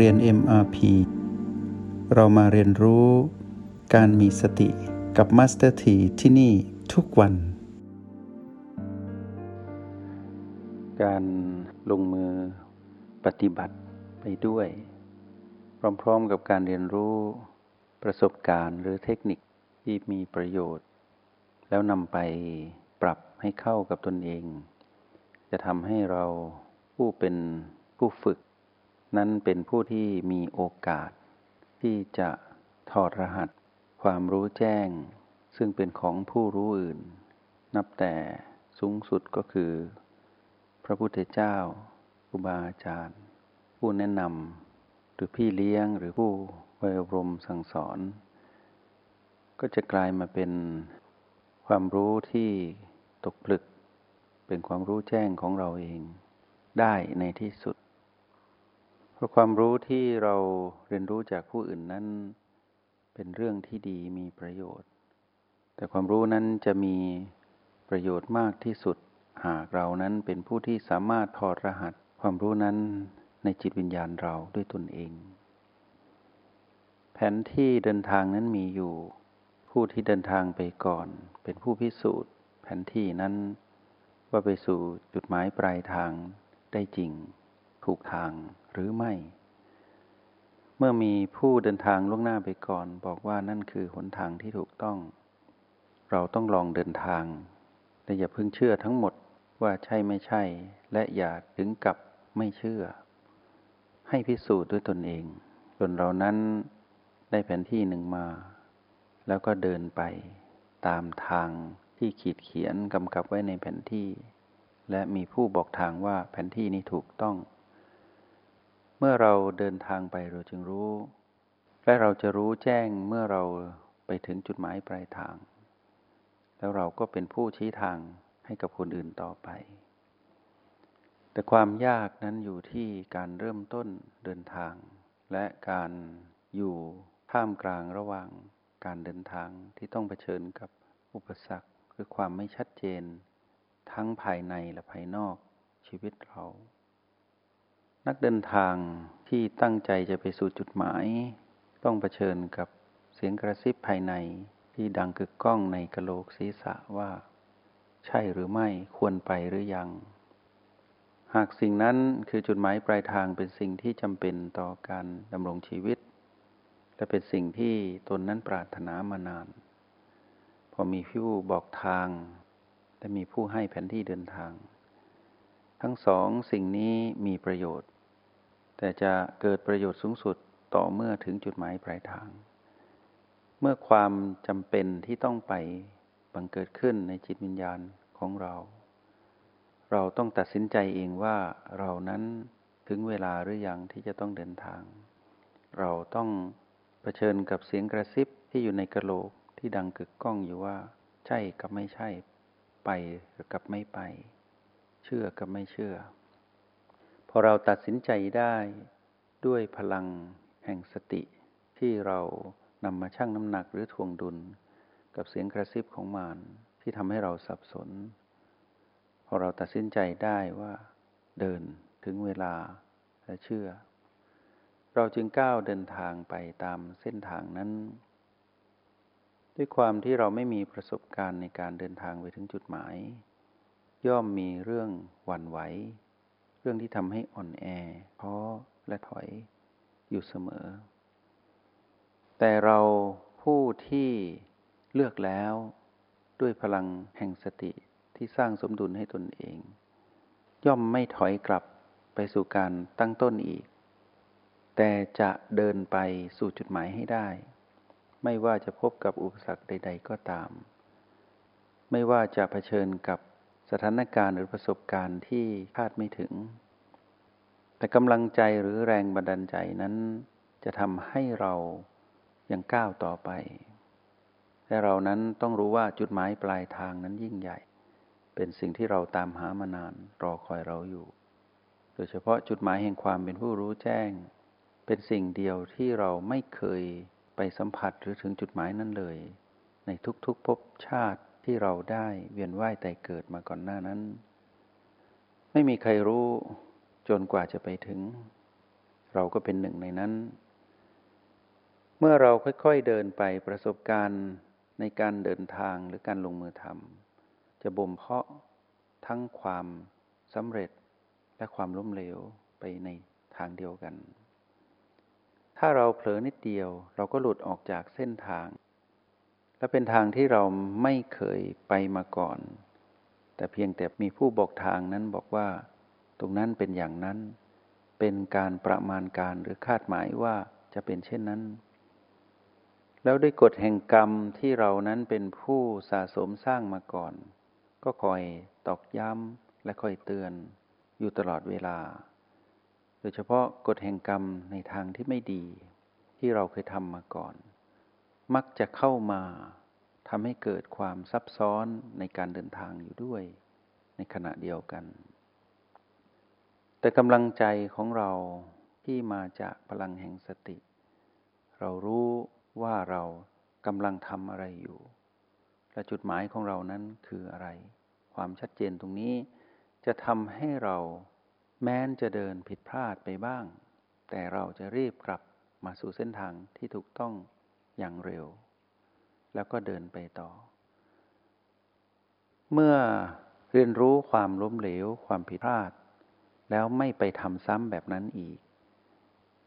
เรียน MRP เรามาเรียนรู้การมีสติกับ Master T ที่ที่นี่ทุกวัน การลงมือปฏิบัติไปด้วย พร้อมๆกับการเรียนรู้ประสบการณ์หรือเทคนิคที่มีประโยชน์ แล้วนำไปปรับให้เข้ากับตนเอง จะทำให้เราผู้เป็นผู้ฝึก นั้นเป็นผู้ที่มีโอกาส ที่จะถอดรหัส ความรู้แจ้ง ซึ่งเป็นของผู้รู้อื่น นับแต่สูงสุดก็คือ พระพุทธเจ้าครูบาอาจารย์ ผู้แนะนำหรือพี่เลี้ยงหรือผู้วัยอบรมสั่งสอน ก็จะกลายมาเป็นความรู้ที่ตกผลึก เป็นความรู้แจ้งของเราเอง ได้ในที่สุด ความรู้ที่เราเรียนรู้จากผู้อื่นนั้น เป็นเรื่องที่ดีมีประโยชน์ แต่ความรู้นั้นจะมีประโยชน์มากที่สุด หากเรานั้นเป็นผู้ที่สามารถถอดรหัส ความรู้นั้นในจิตวิญญาณเราด้วยตนเอง แผนที่เดินทางนั้นมีอยู่ ผู้ที่เดินทางไปก่อน เป็นผู้พิสูจน์ แผนที่นั้นว่าไปสู่จุดหมายปลายทางได้จริง ถูกทาง หรือไม่ เมื่อมีผู้เดินทางล่วงหน้าไปก่อน บอกว่านั่นคือหนทางที่ถูกต้อง เราต้องลองเดินทางแต่อย่าเพิ่งเชื่อทั้งหมดว่าใช่ไม่ใช่ และอย่าถึงกับไม่เชื่อ ให้พิสูจน์ด้วยตนเองจนเรานั้นได้แผนที่หนึ่งมา แล้วก็เดินไปตามทางที่ขีดเขียนกำกับไว้ในแผนที่ และมีผู้บอกทางว่าแผนที่นี้ถูกต้อง เมื่อเราเดินทางไปเราจึงรู้ และเราจะรู้แจ้งเมื่อเราไปถึงจุดหมายปลายทาง แล้วเราก็เป็นผู้ชี้ทางให้กับคนอื่นต่อไป แต่ความยากนั้นอยู่ที่การเริ่มต้นเดินทาง และการอยู่ท่ามกลางระหว่างการเดินทางที่ต้องเผชิญกับอุปสรรค หรือความไม่ชัดเจน ทั้งภายในและภายนอกชีวิตเรา นักเดินทางที่ตั้งใจจะไปสู่จุดหมาย ต้องเผชิญกับเสียงกระซิบภายในที่ดังกึกก้องในกะโหลกศีรษะว่า ใช่หรือไม่ควรไปหรือยัง หากสิ่งนั้นคือจุดหมายปลายทางเป็นสิ่งที่จำเป็นต่อการดำรงชีวิต และเป็นสิ่งที่ตนนั้นปรารถนามานาน พอมีผู้บอกทาง และมีผู้ให้แผนที่เดินทาง ทั้งสองสิ่งนี้มีประโยชน์ แต่จะเกิดประโยชน์สูงสุดต่อเมื่อถึงจุดหมายปลายทาง เมื่อความจำเป็นที่ต้องไปบังเกิดขึ้นในจิตวิญญาณของเรา เราต้องตัดสินใจเองว่าเรานั้นถึงเวลาหรือยังที่จะต้องเดินทาง เราต้องเผชิญกับเสียงกระซิบที่อยู่ในกระโหลกที่ดังกึกก้องอยู่ว่า ใช่กับไม่ใช่ ไปกับไม่ไป เชื่อกับไม่เชื่อ อเราตัดสินใจได้ด้วยพลังแห่งสติที่เรานำมาชั่งน้ำหนักหรือทวงดุล กับเสียงกระซิบของมารที่ทำให้เราสับสน พอเราตัดสินใจได้ว่าเดินถึงเวลาและเชื่อ เราจึงก้าวเดินทางไปตามเส้นทางนั้น ด้วยความที่เราไม่มีประสบการณ์ในการเดินทางไปถึงจุดหมาย ย่อมมีเรื่องหวั่นไหว เรื่องที่ทำให้อ่อนแอท้อและถอยอยู่เสมอ แต่เราผู้ที่เลือกแล้วด้วยพลังแห่งสติที่สร้างสมดุลให้ตนเอง ย่อมไม่ถอยกลับไปสู่การตั้งต้นอีก แต่จะเดินไปสู่จุดหมายให้ได้ ไม่ว่าจะพบกับอุปสรรคใด ๆ ก็ตาม ไม่ว่าจะเผชิญกับ สถานการณ์หรือประสบการณ์ที่คาดไม่ถึง แต่กำลังใจหรือแรงบันดาลใจนั้นจะทำให้เรายังก้าวต่อไป และเรานั้นต้องรู้ว่าจุดหมายปลายทางนั้นยิ่งใหญ่ เป็นสิ่งที่เราตามหามานานรอคอยเราอยู่ โดยเฉพาะจุดหมายแห่งความเป็นผู้รู้แจ้ง เป็นสิ่งเดียวที่เราไม่เคยไปสัมผัสหรือถึงจุดหมายนั้นเลย ในทุกๆภพชาติ ที่เราได้เวียนว่ายแต่เกิดมาก่อนหน้านั้น ไม่มีใครรู้จนกว่าจะไปถึง เราก็เป็นหนึ่งในนั้น เมื่อเราค่อยๆเดินไปประสบการณ์ในการเดินทางหรือการลงมือทำจะบ่มเพาะทั้งความสำเร็จและความล้มเหลวไปในทางเดียวกัน ถ้าเราเผลอนิดเดียวเราก็หลุดออกจากเส้นทาง และเป็นทางที่เราไม่เคยไปมาก่อน แต่เพียงแต่มีผู้บอกทางนั้นบอกว่า ตรงนั้นเป็นอย่างนั้น เป็นการประมาณการหรือคาดหมายว่าจะเป็นเช่นนั้น แล้วด้วยกฎแห่งกรรมที่เรานั้นเป็นผู้สะสมสร้างมาก่อน ก็คอยตอกย้ำและคอยเตือนอยู่ตลอดเวลา โดยเฉพาะกฎแห่งกรรมในทางที่ไม่ดีที่เราเคยทำมาก่อน มักจะเข้ามาทำให้เกิดความซับซ้อนในการเดินทางอยู่ด้วยในขณะเดียวกัน แต่กำลังใจของเราที่มาจากพลังแห่งสติ เรารู้ว่าเรากำลังทำอะไรอยู่ และจุดหมายของเรานั้นคืออะไร ความชัดเจนตรงนี้จะทำให้เราแม้นจะเดินผิดพลาดไปบ้าง แต่เราจะรีบกลับมาสู่เส้นทางที่ถูกต้อง อย่างเร็ว แล้วก็เดินไปต่อ เมื่อเรียนรู้ความล้มเหลวความผิดพลาด แล้วไม่ไปทำซ้ำแบบนั้นอีก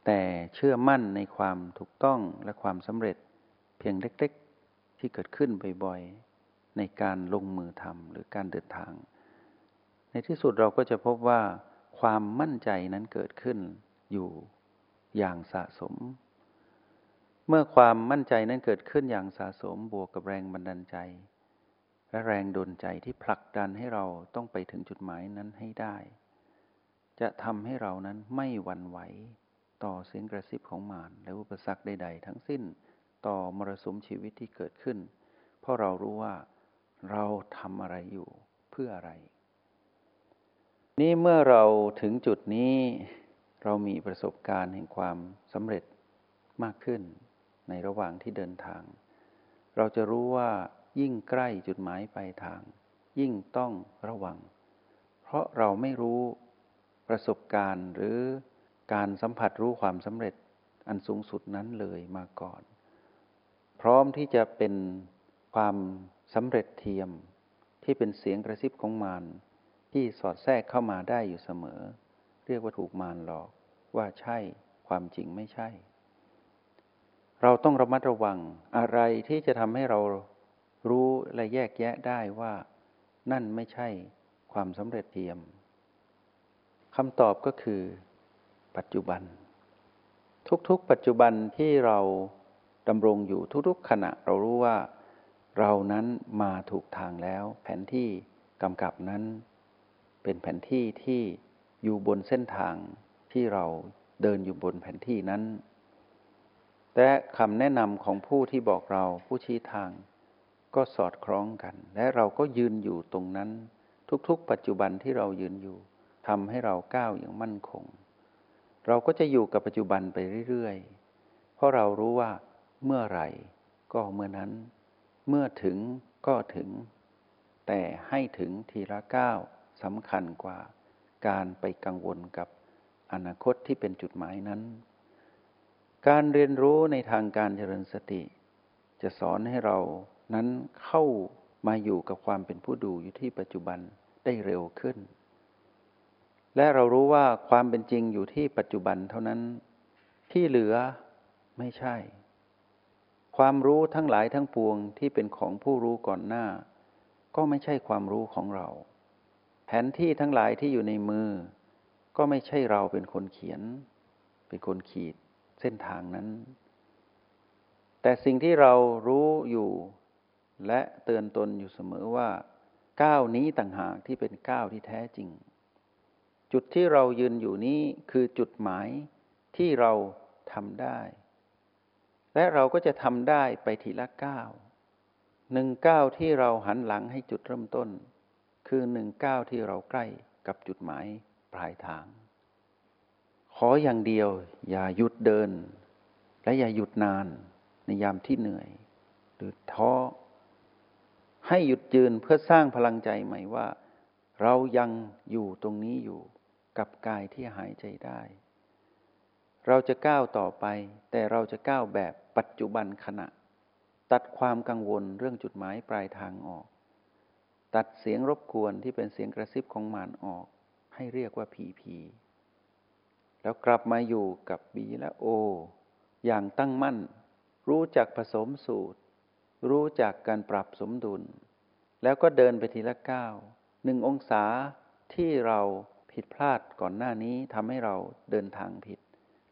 แต่เชื่อมั่นในความถูกต้องและความสำเร็จเพียงเล็กๆ ที่เกิดขึ้นบ่อยๆ ในการลงมือทำหรือการเดินทาง ในที่สุดเราก็จะพบว่าความมั่นใจนั้นเกิดขึ้นอยู่อย่างสะสม เมื่อความมั่นใจนั้นเกิดขึ้นอย่างสะสมบวกกับแรงบันดาลใจ และแรงดลใจที่ผลักดันให้เราต้องไปถึงจุดหมายนั้นให้ได้ จะทำให้เรานั้นไม่หวั่นไหวต่อเสียงกระซิบของมารและอุปสรรคใด ๆ ทั้งสิ้นต่อมรสุมชีวิตที่เกิดขึ้น เพราะเรารู้ว่าเราทำอะไรอยู่เพื่ออะไร นี่เมื่อเราถึงจุดนี้ เรามีประสบการณ์แห่งความสำเร็จมากขึ้น ในระหว่างที่เดินทาง เราจะรู้ว่ายิ่งใกล้จุดหมายปลายทาง ยิ่งต้องระวัง เพราะเราไม่รู้ประสบการณ์หรือการสัมผัสรู้ความสำเร็จอันสูงสุดนั้นเลยมาก่อน พร้อมที่จะเป็นความสำเร็จเทียมที่เป็นเสียงกระซิบของมารที่สอดแทรกเข้ามาได้อยู่เสมอ เรียกว่าถูกมารหลอกว่าใช่ความจริงไม่ใช่ เราต้องระมัดระวังอะไรที่จะทำให้เรารู้และแยกแยะได้ว่า นั่นไม่ใช่ความสำเร็จเทียมคำตอบก็คือ ปัจจุบัน ทุกๆ ปัจจุบันที่เราดำรงอยู่ทุกๆขณะเรารู้ว่า เรานั้นมาถูกทางแล้ว แผนที่กำกับนั้น เป็นแผนที่ที่อยู่บนเส้นทางที่เราเดินอยู่บนแผนที่นั้น และคำแนะนำของผู้ที่บอกเราผู้ชี้ทาง ก็สอดคล้องกัน และเราก็ยืนอยู่ตรงนั้น ทุกๆ ปัจจุบันที่เรายืนอยู่ทำให้เราก้าวอย่างมั่นคง เราก็จะอยู่กับปัจจุบันไปเรื่อยๆ เพราะเรารู้ว่าเมื่อไหร่ก็เมื่อนั้น เมื่อถึงก็ถึง แต่ให้ถึงทีละก้าวสำคัญกว่า การไปกังวลกับอนาคตที่เป็นจุดหมายนั้น การเรียนรู้ในทางการเจริญสติ จะสอนให้เรานั้นเข้ามาอยู่กับความเป็นผู้ดูอยู่ที่ปัจจุบันได้เร็วขึ้น และเรารู้ว่าความเป็นจริงอยู่ที่ปัจจุบันเท่านั้น ที่เหลือไม่ใช่ ความรู้ทั้งหลายทั้งปวงที่เป็นของผู้รู้ก่อนหน้า ก็ไม่ใช่ความรู้ของเรา แผนที่ทั้งหลายที่อยู่ในมือ ก็ไม่ใช่เราเป็นคนเขียน เป็นคนขีด เส้นทางนั้น แต่สิ่งที่เรารู้อยู่และเตือนตนอยู่เสมอว่าก้าวนี้ต่างหากที่เป็นก้าวที่แท้จริง จุดที่เรายืนอยู่นี้คือจุดหมายที่เราทำได้ และเราก็จะทำได้ไปทีละก้าวหนึ่งก้าวที่เราหันหลังให้จุดเริ่มต้น คือหนึ่งก้าวที่เราใกล้กับจุดหมายปลายทาง ขออย่างเดียว อย่าหยุดเดิน และอย่าหยุดนานในยามที่เหนื่อย หรือท้อให้หยุดยืนเพื่อสร้างพลังใจใหม่ว่า เรายังอยู่ตรงนี้อยู่กับกายที่หายใจได้ เราจะก้าวต่อไป แต่เราจะก้าวแบบปัจจุบันขณะ ตัดความกังวลเรื่องจุดหมายปลายทางออก ตัดเสียงรบกวนที่เป็นเสียงกระซิบของมารออก ให้เรียกว่าผีผี แล้วกลับมาอยู่กับบีและโอ อย่างตั้งมั่น รู้จักผสมสูตร รู้จักการปรับสมดุล แล้วก็เดินไปทีละก้าวหนึ่งองศาที่เราผิดพลาดก่อนหน้านี้ทำให้เราเดินทางผิด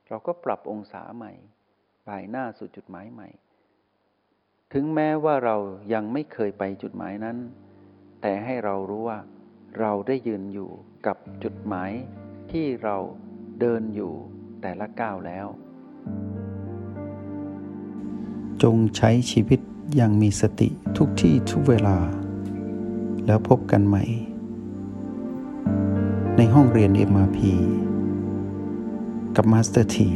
เราก็ปรับองศาใหม่บ่ายหน้าสู่จุดหมายใหม่ ถึงแม้ว่าเรายังไม่เคยไปจุดหมายนั้น แต่ให้เรารู้ว่าเราได้ยืนอยู่กับจุดหมายที่เรา เดินอยู่แต่ละก้าวแล้ว จงใช้ชีวิตอย่างมีสติทุกที่ทุกเวลา แล้วพบกันใหม่ ในห้องเรียน MRP กับมาสเตอร์ที